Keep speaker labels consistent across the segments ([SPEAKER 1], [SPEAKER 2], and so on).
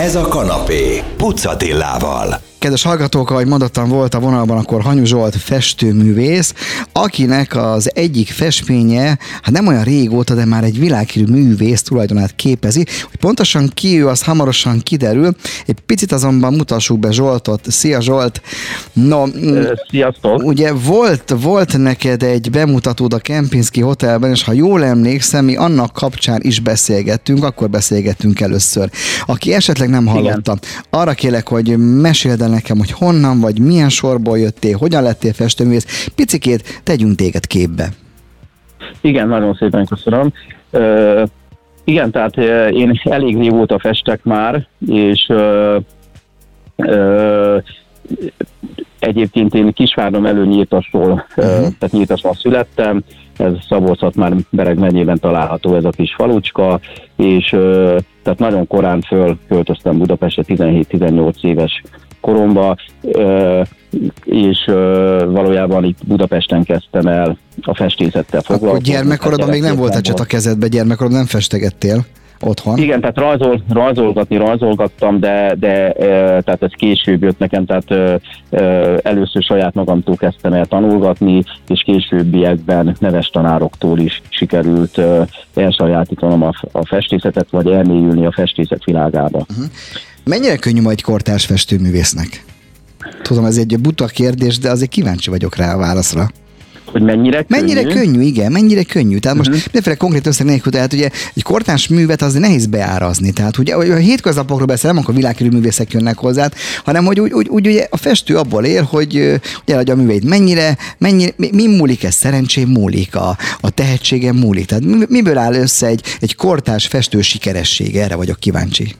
[SPEAKER 1] Ez a kanapé, Pucatillával.
[SPEAKER 2] Kedves hallgatók, ahogy mondottam, volt a vonalban akkor Hanyu Zsolt festőművész, akinek az egyik festménye, hát nem olyan régóta, de már egy világhírű művész tulajdonát képezi. Hogy pontosan ki ő, az hamarosan kiderül. Egy picit azonban mutassuk be Zsoltot. Szia Zsolt!
[SPEAKER 3] No, Sziasztok!
[SPEAKER 2] Ugye volt, volt neked egy bemutatód a Kempinski Hotelben, és ha jól emlékszem, mi annak kapcsán is beszélgettünk, akkor beszélgettünk először. Aki esetleg nem hallotta, Igen. arra kérlek, hogy meséld el nekem, hogy honnan vagy, milyen sorból jöttél, hogyan lettél festőművész. Picikét tegyünk téged képbe.
[SPEAKER 3] Igen, nagyon szépen köszönöm. Uh, igen, tehát én elég régóta festek már, és uh, uh, egyébként én Kisvárdom elő Nyírtasról, uh-huh. tehát Nyírtasról születtem, ez szabolcs már Bereg megyében található ez a kis falucska, és tehát nagyon korán fölköltöztem Budapestre 17-18 éves koromba, és valójában itt Budapesten kezdtem el a festészettel foglalkozni.
[SPEAKER 2] Akkor gyermekkorodban még nem volt egy a kezedbe, gyermekkorodban nem festegettél? Otthon?
[SPEAKER 3] Igen, tehát rajzol, rajzolgatni rajzolgattam, de, de tehát ez később jött nekem, tehát először saját magamtól kezdtem el tanulgatni, és későbbiekben neves tanároktól is sikerült elsajátítanom a, a festészetet, vagy elmélyülni a festészet világába. Uh-huh.
[SPEAKER 2] Mennyire könnyű majd kortárs festőművésznek? Tudom, ez egy buta kérdés, de azért kíváncsi vagyok rá a válaszra.
[SPEAKER 3] Hogy mennyire
[SPEAKER 2] könnyű? Mennyire könnyű, igen, mennyire könnyű. Tehát uh-huh. most mindenféle konkrét összeg nélkül, tehát ugye egy kortárs művet az nehéz beárazni. Tehát ugye, a hétköznapokról beszélem, akkor világkörű művészek jönnek hozzá, hanem hogy úgy, úgy, úgy ugye a festő abból él, hogy ugye a műveit mennyire, mennyire, mi, mi múlik ez? Szerencsém múlik, a, a tehetségem múlik. Tehát miből áll össze egy, egy kortárs festő sikeressége? Erre vagyok kíváncsi.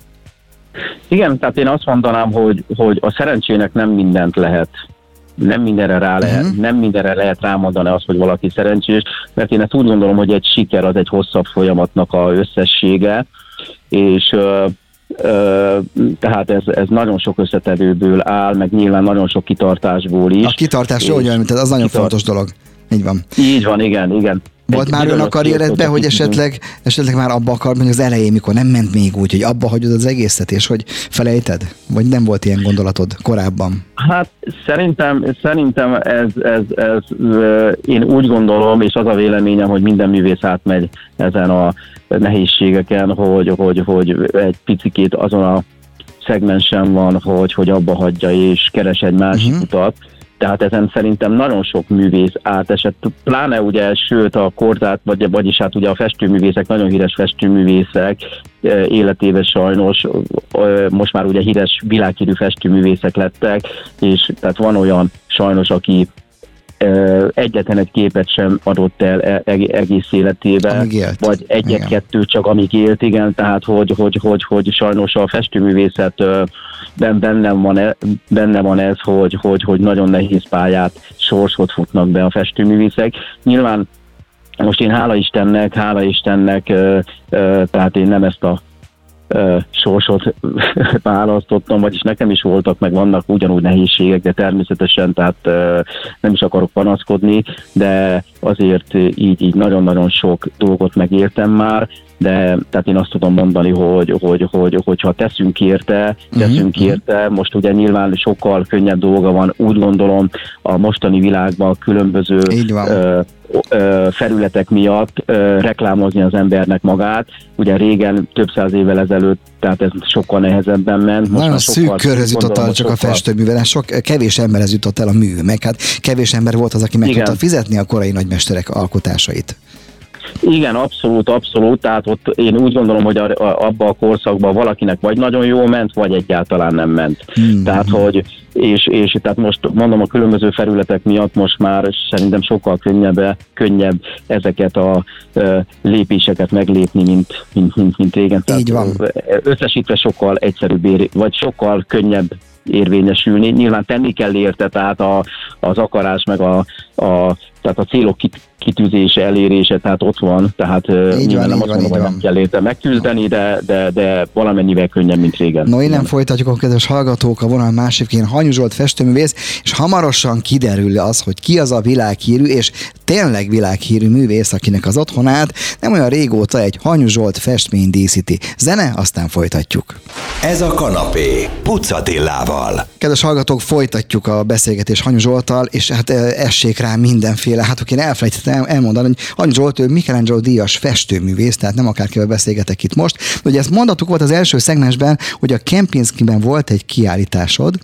[SPEAKER 3] Igen, tehát én azt mondanám, hogy, hogy a szerencsének nem mindent lehet nem mindenre rá lehet, uh-huh. nem mindenre lehet rámondani azt, hogy valaki szerencsés, mert én ezt úgy gondolom, hogy egy siker az egy hosszabb folyamatnak a összessége, és uh, tehát ez, ez nagyon sok összetevőből áll, meg nyilván nagyon sok kitartásból is.
[SPEAKER 2] A kitartás jó, hogy az nagyon kitart... fontos dolog. Így van.
[SPEAKER 3] Így van, igen, igen.
[SPEAKER 2] Volt már olyan a karrieredben, hogy esetleg, esetleg már abba akar, mondjuk az elején, mikor nem ment még úgy, hogy abba hagyod az egészet, és hogy felejted? Vagy nem volt ilyen gondolatod korábban?
[SPEAKER 3] Hát szerintem, szerintem ez, ez, ez, én úgy gondolom, és az a véleményem, hogy minden művész átmegy ezen a nehézségeken, hogy, hogy, hogy egy picikét azon a szegmensen van, hogy, hogy abba hagyja és keres egy másik uh-huh. utat, tehát ezen szerintem nagyon sok művész átesett, pláne ugye, sőt a korzát, vagy, vagyis hát ugye a festőművészek, nagyon híres festőművészek e, életéve sajnos, most már ugye híres világhírű festőművészek lettek, és tehát van olyan sajnos, aki egyetlen egy képet sem adott el e, egész életében, vagy egyet-kettő csak amíg élt, igen, tehát hogy, hogy, hogy, hogy sajnos a festőművészetben benne van, e, benne van ez, hogy, hogy, hogy nagyon nehéz pályát, sorsot futnak be a festőművészek. Nyilván most én hála Istennek, hála Istennek, tehát én nem ezt a sorsot választottam, vagyis nekem is voltak, meg vannak ugyanúgy nehézségek, de természetesen, tehát nem is akarok panaszkodni, de azért így, így nagyon-nagyon sok dolgot megértem már, de tehát én azt tudom mondani, hogy, hogy, hogy, hogyha teszünk érte, teszünk uh-huh. érte, most ugye nyilván sokkal könnyebb dolga van, úgy gondolom a mostani világban különböző ö, ö, felületek miatt reklámozni az embernek magát. Ugye régen több száz évvel ezelőtt, tehát ez sokkal nehezebben ment.
[SPEAKER 2] Most Nagyon szűk körhöz jutott el csak a festőművel, sok kevés emberhez jutott el a mű, meg hát kevés ember volt az, aki meg Igen. tudta fizetni a korai nagymesterek alkotásait.
[SPEAKER 3] Igen, abszolút, abszolút. Tehát ott én úgy gondolom, hogy abba a korszakban valakinek vagy nagyon jó ment, vagy egyáltalán nem ment. Mm. Tehát, hogy és, és tehát most mondom a különböző felületek miatt most már szerintem sokkal könnyebb, könnyebb ezeket a e, lépéseket meglépni, mint, mint, mint, mint régen.
[SPEAKER 2] Tehát Így van.
[SPEAKER 3] Összesítve sokkal egyszerűbb, ér, vagy sokkal könnyebb érvényesülni. Nyilván tenni kell érte, tehát a, az akarás meg a, a tehát a célok kit, kitűzése, elérése, tehát ott van, tehát
[SPEAKER 2] így van,
[SPEAKER 3] nem
[SPEAKER 2] így
[SPEAKER 3] azt
[SPEAKER 2] van,
[SPEAKER 3] mondom, hogy nem kell érte megküzdeni, de, de, de valamennyivel könnyebb, mint régen.
[SPEAKER 2] No, innen folytatjuk a kedves hallgatók, a vonal másik én Hanyu Zsolt festőművész, és hamarosan kiderül az, hogy ki az a világhírű, és tényleg világhírű művész, akinek az otthonát nem olyan régóta egy Hanyu Zsolt festmény díszíti. Zene, aztán folytatjuk.
[SPEAKER 1] Ez a kanapé Pucatillával.
[SPEAKER 2] Kedves hallgatók, folytatjuk a beszélgetést Hanyu Zsolttal, és hát essék rá mindenféle. Hát én elfelejtettem elmondani, hogy Hanyu Zsolt, ő Michelangelo díjas festőművész, tehát nem akárkivel beszélgetek itt most. Ugye ezt mondatuk volt az első szegmensben, hogy a Kempinskiben volt egy kiállításod,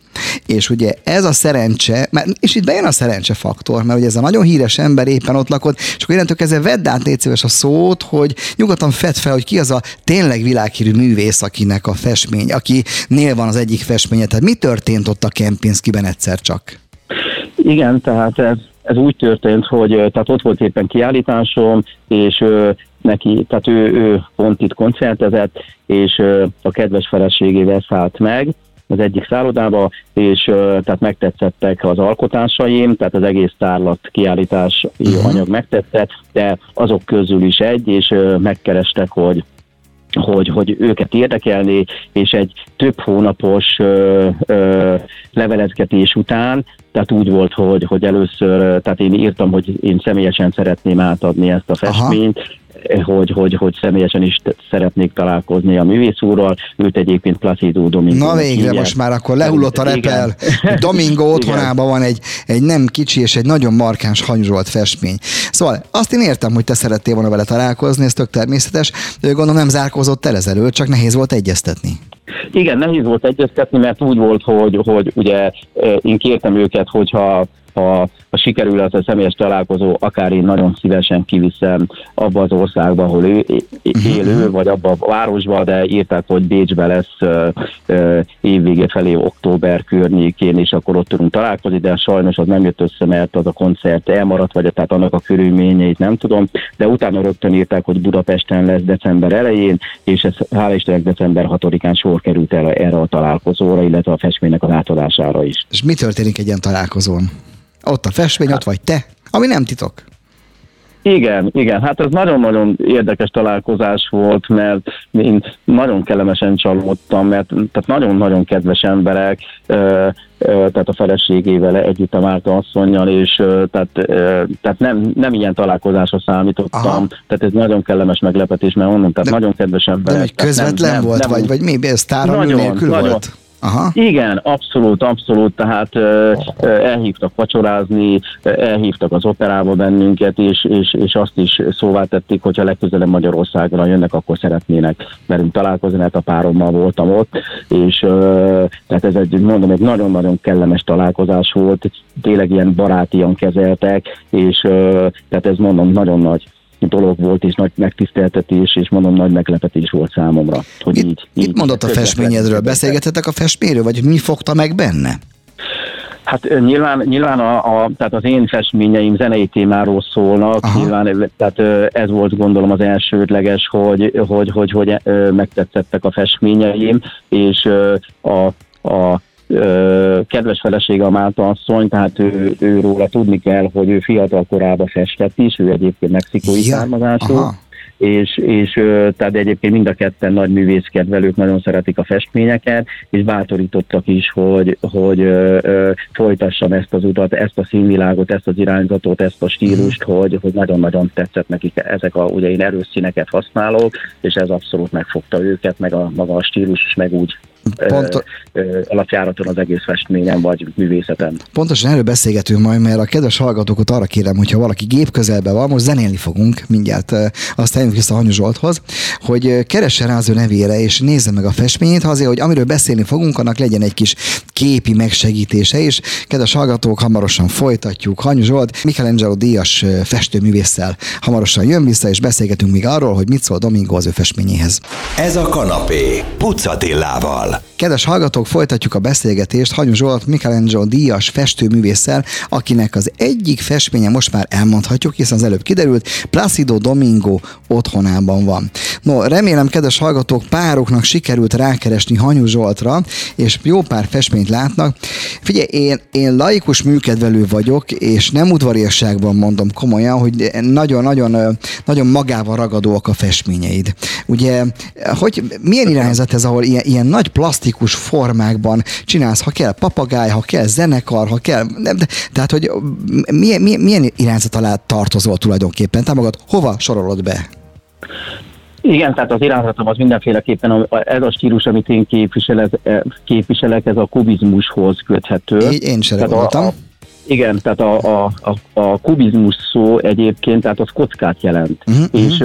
[SPEAKER 2] és ugye ez a szerencse, mert- és itt bejön a szerencse faktor, mert ugye ez a nagyon híres ember éppen ott lakott, és akkor innentől kezdve vedd át légy a szót, hogy nyugodtan fedd fel, hogy ki az a tényleg világhírű művész, akinek a festmény, akinél van az egyik festménye. Tehát mi történt ott a Kempinskiben egyszer csak?
[SPEAKER 3] Igen, tehát ez, ez úgy történt, hogy tehát ott volt éppen kiállításom, és neki, tehát ő, ő pont itt koncertezett, és a kedves feleségével szállt meg az egyik szállodába, és tehát megtetszettek az alkotásaim, tehát az egész tárlat kiállítási
[SPEAKER 2] Mhm.
[SPEAKER 3] anyag megtetszett, de azok közül is egy, és megkerestek, hogy hogy, hogy őket érdekelni, és egy több hónapos ö, ö, levelezgetés után, tehát úgy volt, hogy, hogy először, tehát én írtam, hogy én személyesen szeretném átadni ezt a festményt, eh, hogy, hogy, hogy személyesen is szeretnék találkozni a művész úrral, őt egyébként Placido Domingo.
[SPEAKER 2] Na végre, most már akkor lehullott a repel. Domingo otthonában van egy, egy nem kicsi és egy nagyon markáns hanyzsolt festmény. Szóval azt én értem, hogy te szerettél volna vele találkozni, ez tök természetes. Gondolom nem zárkózott el ezelőtt, csak nehéz volt egyeztetni.
[SPEAKER 3] Igen, nehéz volt egyeztetni, mert úgy volt, hogy, hogy ugye eh, én kértem őket, hogyha ha, ha sikerül az a személyes találkozó, akár én nagyon szívesen kiviszem abba az országba, ahol ő é- élő, vagy abba a városba, de írták, hogy Bécsbe lesz ö, ö, évvége felé, október környékén, és akkor ott tudunk találkozni, de sajnos az nem jött össze, mert az a koncert elmaradt, vagy tehát annak a körülményeit nem tudom, de utána rögtön írták, hogy Budapesten lesz december elején, és ez hál' Istennek december 6-án sor került el erre a találkozóra, illetve a festménynek az átadására is.
[SPEAKER 2] És mi történik egy ilyen találkozón? Ott a festmény, ott vagy te, ami nem titok.
[SPEAKER 3] Igen, igen, hát ez nagyon-nagyon érdekes találkozás volt, mert én nagyon kellemesen csalódtam, mert tehát nagyon-nagyon kedves emberek, tehát a feleségével együtt a Márta asszonynal, és tehát, tehát nem, nem ilyen találkozásra számítottam,
[SPEAKER 2] Aha.
[SPEAKER 3] tehát ez nagyon kellemes meglepetés, mert mondom, tehát
[SPEAKER 2] De-
[SPEAKER 3] nagyon kedves
[SPEAKER 2] De
[SPEAKER 3] emberek.
[SPEAKER 2] hogy
[SPEAKER 3] tehát
[SPEAKER 2] közvetlen
[SPEAKER 3] nem,
[SPEAKER 2] volt,
[SPEAKER 3] nem,
[SPEAKER 2] vagy, vagy mi? Sztárhamű
[SPEAKER 3] Nagyon,
[SPEAKER 2] nélkül
[SPEAKER 3] nagyon.
[SPEAKER 2] volt? Aha.
[SPEAKER 3] Igen, abszolút, abszolút, tehát elhívtak vacsorázni, elhívtak az operába bennünket, és, és, és azt is szóvá tették, hogyha legközelebb Magyarországra jönnek, akkor szeretnének velünk találkozni, mert a párommal voltam ott, és tehát ez egy, mondom, egy nagyon-nagyon kellemes találkozás volt, tényleg ilyen barátian kezeltek, és tehát ez mondom, nagyon nagy dolog volt, és nagy megtiszteltetés, és mondom, nagy meglepetés volt számomra, hogy
[SPEAKER 2] Itt,
[SPEAKER 3] így,
[SPEAKER 2] itt
[SPEAKER 3] így
[SPEAKER 2] mondott a festményedről, beszélgetettek a festményről, vagy mi fogta meg benne?
[SPEAKER 3] Hát nyilván, nyilván a, a, tehát az én festményeim zenei témáról szólnak,
[SPEAKER 2] Aha.
[SPEAKER 3] Nyilván tehát ez volt gondolom az elsődleges, hogy, hogy, hogy, hogy megtetszettek a festményeim, és a, a kedves felesége a Málta asszony, tehát ő, ő róla tudni kell, hogy ő fiatal korában festett is, ő egyébként mexikói
[SPEAKER 2] Ja,
[SPEAKER 3] származású,
[SPEAKER 2] aha.
[SPEAKER 3] és, és tehát egyébként mind a ketten nagy művészkedvelők nagyon szeretik a festményeket, és bátorítottak is, hogy, hogy ö, ö, folytassam ezt az utat, ezt a színvilágot, ezt az irányzatot, ezt a stílust, hogy, hogy nagyon-nagyon tetszett nekik ezek a, ugye én erős színeket használok, és ez abszolút megfogta őket, meg a maga a stílus is, meg úgy
[SPEAKER 2] Pont-
[SPEAKER 3] alapjáraton az egész festményem, vagy művészetem.
[SPEAKER 2] Pontosan erről beszélgetünk majd, mert a kedves hallgatókat arra kérem, hogyha valaki gép közelben van, most zenélni fogunk mindjárt, azt eljönk vissza Hanyu Zsolthoz, hogy keresse rá az ő nevére, és nézze meg a festményét, ha azért, hogy amiről beszélni fogunk, annak legyen egy kis képi megsegítése, és kedves hallgatók, hamarosan folytatjuk. Hanyu Zsolt, Michelangelo díjas festőművésszel hamarosan jön vissza, és beszélgetünk még arról, hogy mit szól Domingo az ő festményéhez.
[SPEAKER 1] Ez a kanapé Pucatillával.
[SPEAKER 2] Kedves hallgatók, folytatjuk a beszélgetést Hanyú Zsolt Michelangelo díjas festőművésszel, akinek az egyik festménye most már elmondhatjuk, hiszen az előbb kiderült, Placido Domingo otthonában van. No, remélem, kedves hallgatók, pároknak sikerült rákeresni Hanyú Zsoltra, és jó pár festményt látnak. Figyelj, én, én laikus műkedvelő vagyok, és nem udvariasságban mondom komolyan, hogy nagyon-nagyon nagyon magával ragadóak a festményeid. Ugye, hogy milyen irányzat ez, ahol ilyen, ilyen nagy plastikus formákban csinálsz, ha kell papagáj, ha kell zenekar, ha kell, nem, de, tehát, hogy milyen, milyen, milyen irányzat alá tartozol tulajdonképpen? Te magad hova sorolod be?
[SPEAKER 3] Igen, tehát az irányzatom az mindenféleképpen ez a stílus, amit én képviselek, eh, képviselek ez a kubizmushoz köthető.
[SPEAKER 2] Én, én sem voltam. A, a,
[SPEAKER 3] igen, tehát a, a, a, a kubizmus szó egyébként, tehát az kockát jelent. Uh-huh, és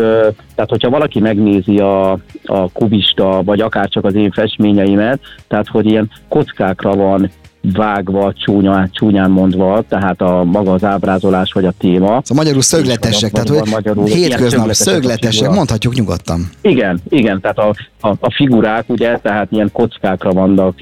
[SPEAKER 3] tehát, hogyha valaki megnézi a, a kubista, vagy akár csak az én festményeimet, tehát, hogy ilyen kockákra van vágva, csúnya, csúnyán mondva, tehát a maga az ábrázolás vagy a téma. Szóval
[SPEAKER 2] magyarul szögletesek, tehát hogy magyarul, hétköznap szögletesek, mondhatjuk nyugodtan.
[SPEAKER 3] Igen, igen, tehát a, a, a figurák ugye, tehát ilyen kockákra vannak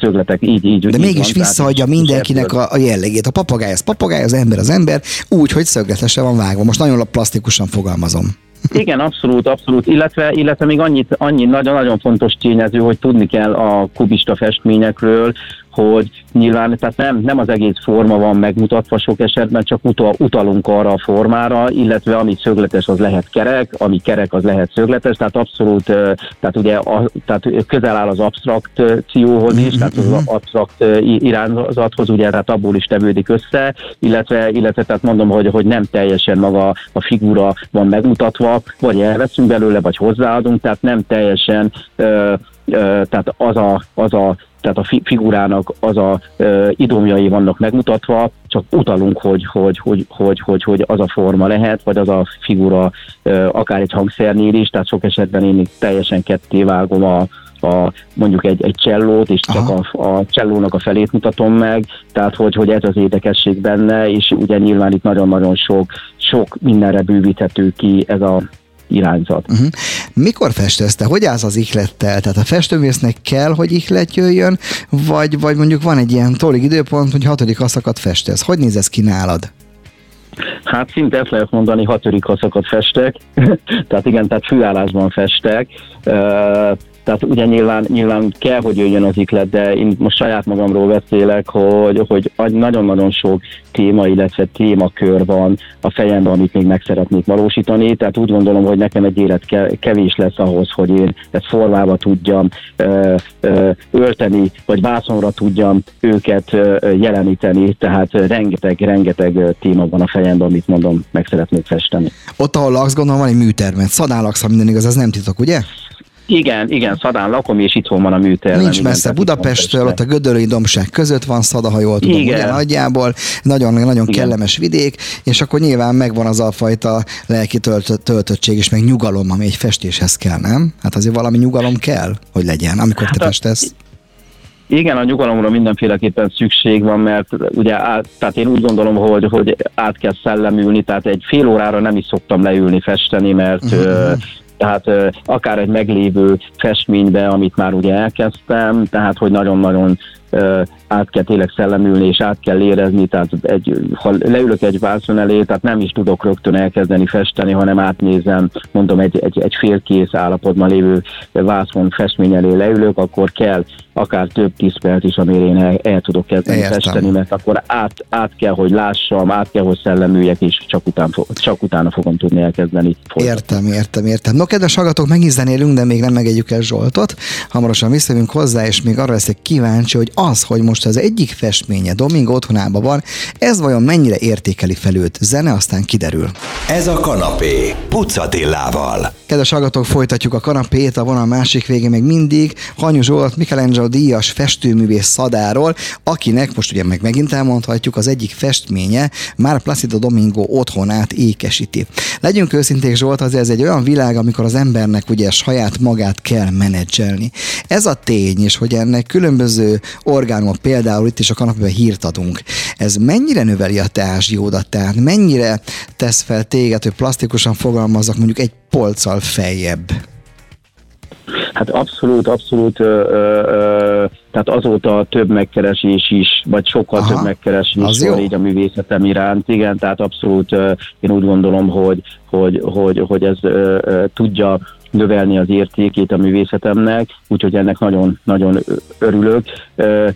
[SPEAKER 3] szögletek, így, így.
[SPEAKER 2] De így mégis van, visszaadja mindenkinek a, a jellegét. A papagáj az papagáj, az ember az ember, úgy, hogy szögletesen van vágva. Most nagyon plastikusan fogalmazom.
[SPEAKER 3] Igen, abszolút, abszolút, illetve, illetve még annyit, annyi nagyon-nagyon fontos tényező, hogy tudni kell a kubista festményekről, hogy nyilván tehát nem, nem az egész forma van megmutatva sok esetben, csak utal, utalunk arra a formára, illetve ami szögletes, az lehet kerek, ami kerek, az lehet szögletes, tehát abszolút, tehát ugye a, tehát közel áll az abstrakcióhoz is, tehát az mhm. abstrakt irányzathoz, ugye tehát abból is tevődik össze, illetve, illetve tehát mondom, hogy, hogy nem teljesen maga a figura van megmutatva, vagy elveszünk belőle, vagy hozzáadunk, tehát nem teljesen tehát az a, az a tehát a figurának az a ö, idomjai vannak megmutatva, csak utalunk, hogy, hogy, hogy, hogy, hogy, hogy az a forma lehet, vagy az a figura ö, akár egy hangszernél is, tehát sok esetben én teljesen ketté vágom a, a, mondjuk egy, egy csellót, és csak a, a csellónak a felét mutatom meg, tehát hogy, hogy ez az érdekesség benne, és ugye nyilván itt nagyon-nagyon sok, sok mindenre bővíthető ki ez a, irányzat. Uh-huh.
[SPEAKER 2] Mikor festesz te? Hogy állsz az ihlettel? Tehát a festőmésznek kell, hogy ihlet jöjjön, vagy, vagy mondjuk van egy ilyen tolig időpont, hogy hatodik aszakat festesz. Hogy néz ez ki nálad?
[SPEAKER 3] Hát szinte ezt lehet mondani, hatodik aszakat festek, tehát igen, tehát főállásban festek. Tehát ugye nyilván, nyilván kell, hogy jöjjön az iklet, de én most saját magamról beszélek, hogy, hogy nagyon-nagyon sok téma, illetve témakör van a fejemben, amit még meg szeretnék valósítani. Tehát úgy gondolom, hogy nekem egy élet kevés lesz ahhoz, hogy én ezt formába tudjam ö, ö, ölteni, vagy vászonra tudjam őket ö, jeleníteni. Tehát rengeteg-rengeteg téma van a fejemben, amit mondom, meg szeretnék festeni.
[SPEAKER 2] Ott, ahol laksz, gondolom van egy műtermet. Szadán laksz, ha minden igaz, ez nem titok, ugye?
[SPEAKER 3] Igen, igen, Szadán lakom, és itthon van a műtér.
[SPEAKER 2] Nincs igen, messze Budapesttől, ott a Gödöllői Domság között van Szada, ha jól tudom, igen. ugye nagyjából. Nagyon-nagyon kellemes vidék, és akkor nyilván megvan az a fajta lelki töltött, töltöttség és meg nyugalom, ami egy festéshez kell, nem? Hát azért valami nyugalom kell, hogy legyen, amikor te hát festesz.
[SPEAKER 3] Igen, a nyugalomra mindenféleképpen szükség van, mert ugye át, tehát én úgy gondolom, hogy, hogy át kell szellemülni, tehát egy fél órára nem is szoktam leülni festeni, mert uh-huh tehát akár egy meglévő festménybe, amit már ugye elkezdtem, tehát hogy nagyon-nagyon át kell tényleg szellemülni, és át kell érezni, tehát egy, ha leülök egy vászon elé, tehát nem is tudok rögtön elkezdeni festeni, hanem átnézem, mondom, egy, egy, egy félkész állapotban lévő vászon festmény elé leülök, akkor kell akár több tíz perc is, amire én el, el tudok kezdeni Értem. festeni, mert akkor át, át kell, hogy lássam, át kell, hogy szellemüljek, és csak, után, csak utána fogom tudni elkezdeni.
[SPEAKER 2] Folytatni. Értem, értem, értem. No, kedves hallgatók, megint zenélünk, de még nem megegyük el Zsoltot. Hamarosan visszajövünk hozzá, és még arra leszek kíváncsi, hogy az, hogy most az egyik festménye Domingo otthonában van, ez vajon mennyire értékeli fel őt? Zene aztán kiderül.
[SPEAKER 1] Ez a kanapé, Pucatillával.
[SPEAKER 2] Kedves hallgatók, folytatjuk a kanapét, a vonal másik végén még mindig Hanyu Zsolt, Michelangelo díjas festőművész szadáról, akinek most ugye meg megint elmondhatjuk, az egyik festménye már Placido Domingo otthonát ékesíti. Legyünk őszinték Zsolt, azért ez egy olyan világ, amikor az embernek ugye saját magát kell menedzselni. Ez a tény, és hogy ennek különböző orgánumok, például itt is a kanapében hírt adunk, ez mennyire növeli a te ázsiódat, tehát mennyire tesz fel téged, hogy plastikusan fogalmazzak mondjuk egy polccal feljebb?
[SPEAKER 3] Hát abszolút, abszolút ö, ö, tehát azóta több megkeresés is, vagy sokkal Aha, több megkeresés is van így a művészetem iránt. Igen, tehát abszolút én úgy gondolom, hogy, hogy, hogy, hogy ez tudja növelni az értékét a művészetemnek, úgyhogy ennek nagyon, nagyon örülök,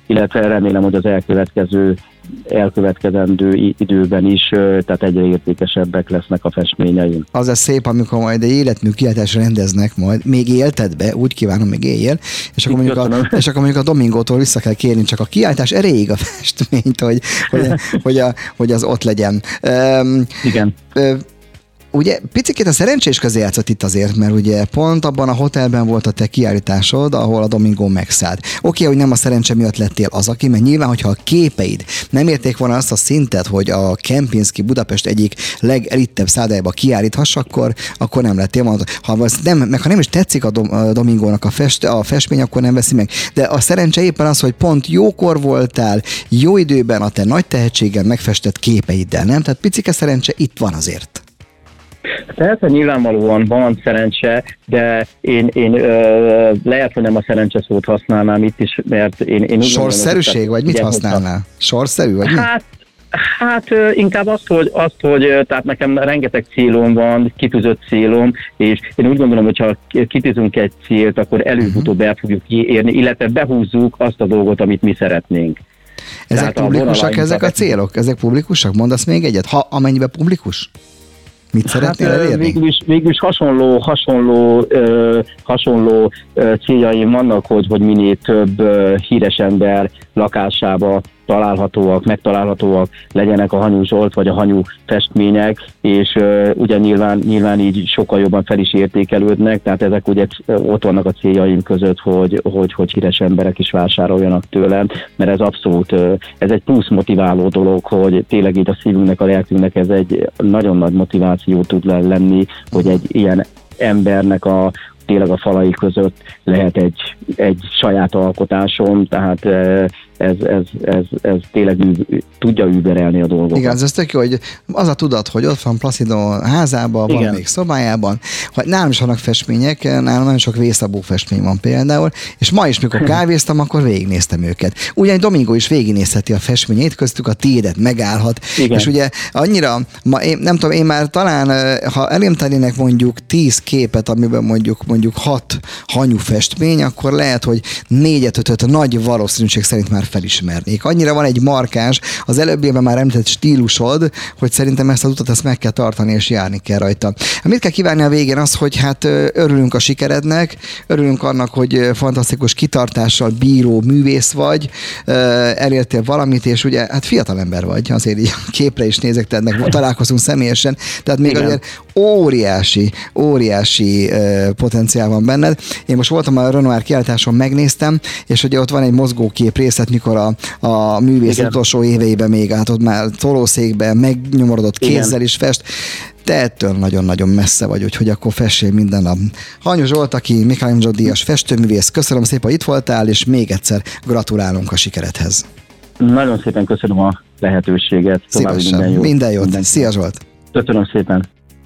[SPEAKER 3] illetve remélem, hogy az elkövetkező elkövetkezendő időben is, tehát egyre értékesebbek lesznek a festményeim.
[SPEAKER 2] Az a szép, amikor majd egy életmű kiáltás rendeznek majd, még élted be, úgy kívánom, még éljél, és akkor, mondjuk a, és akkor mondjuk a Domingótól vissza kell kérni csak a kiáltás erejéig a festményt, hogy, hogy, hogy, a, hogy az ott legyen.
[SPEAKER 3] Um, Igen
[SPEAKER 2] ugye picit a szerencsés közé játszott itt azért, mert ugye pont abban a hotelben volt a te kiállításod, ahol a Domingo megszállt. Oké, hogy nem a szerencse miatt lettél az, aki, mert nyilván, hogyha a képeid nem érték volna azt a szintet, hogy a Kempinski Budapest egyik legelittebb szállájába kiállíthass, akkor, akkor nem lettél volna. Ha nem, meg ha nem is tetszik a, Dom, a Domingónak a, fest, a festmény, akkor nem veszi meg. De a szerencse éppen az, hogy pont jókor voltál, jó időben a te nagy tehetséggel megfestett képeiddel, nem? Tehát picike szerencse itt van azért.
[SPEAKER 3] Persze nyilvánvalóan van szerencse, de én, én ö, lehet, hogy nem a szerencse szót használnám itt is, mert én... én
[SPEAKER 2] Sorszerűség, gondolom, vagy mit használnál? Sorszerű, vagy
[SPEAKER 3] hát, mi? Hát inkább azt hogy, azt, hogy tehát nekem rengeteg célom van, kitűzött célom, és én úgy gondolom, hogy ha kitűzünk egy célt, akkor előbb-utóbb el fogjuk érni, illetve behúzzuk azt a dolgot, amit mi szeretnénk.
[SPEAKER 2] Ezek tehát publikusak ezek a célok? Ezek publikusak? Mondasz még egyet? Ha amennyiben publikus? Mit szeretnél hát, elérni?
[SPEAKER 3] Végül is, végül is hasonló, hasonló, ö, hasonló ö, céljaim vannak, hogy, hogy minél több ö, híres ember lakásába találhatóak, megtalálhatóak legyenek a Hanyú Zsolt vagy a Hanyú festmények, és uh, ugye nyilván, nyilván így sokkal jobban fel is értékelődnek, tehát ezek ugye ott vannak a céljaim között, hogy, hogy, hogy híres emberek is vásároljanak tőlem, mert ez abszolút, uh, ez egy plusz motiváló dolog, hogy tényleg így a szívünknek, a lelkünknek ez egy nagyon nagy motiváció tud lenni, hogy egy ilyen embernek a, tényleg a falai között lehet egy, egy saját alkotásom, tehát ez, ez, ez, ez tényleg ű, tudja überelni a dolgokat.
[SPEAKER 2] Igen, ez tök jó, hogy az a tudat, hogy ott van Placido házában, van Igen. még szobájában, hogy nálam is vannak festmények, nálam nagyon sok vészabó festmény van például, és ma is, mikor kávéztam, akkor végignéztem őket. Ugyan Domingo is végignézheti a festményét, köztük a tiédet megállhat, Igen. és ugye annyira, ma én, nem tudom, én már talán, ha elém mondjuk tíz képet, amiben mondjuk mondjuk hat hanyú festmény, akkor lehet, hogy négyet, ötöt nagy valószínűség szerint már felismernék. Annyira van egy markáns, az előbbiben már említett stílusod, hogy szerintem ezt az utat ezt meg kell tartani és járni kell rajta. Mit kell kívánni a végén az, hogy hát örülünk a sikerednek, örülünk annak, hogy fantasztikus kitartással bíró művész vagy, elértél valamit, és ugye hát fiatal ember vagy, azért így képre is nézek, tehát meg találkozunk személyesen, tehát még Igen. azért óriási, óriási potenciál van benned. Én most voltam a Renoir kiállításon, megnéztem, és ugye ott van egy mozgókép részlet, mikor a, a művész Igen. utolsó éveiben még át ott már tolószékben megnyomorodott kézzel Igen. is fest de ettől nagyon-nagyon messze vagy, úgyhogy akkor fessél minden nap. Hanyu Zsolt, aki Michelangelo Díjas festőművész, köszönöm szépen, hogy itt voltál, és még egyszer gratulálunk a sikeredhez.
[SPEAKER 3] Nagyon szépen köszönöm a lehetőséget.
[SPEAKER 2] Szívesen. Minden jót. Minden jót. Szia Zsolt.
[SPEAKER 3] Köszönöm szépen.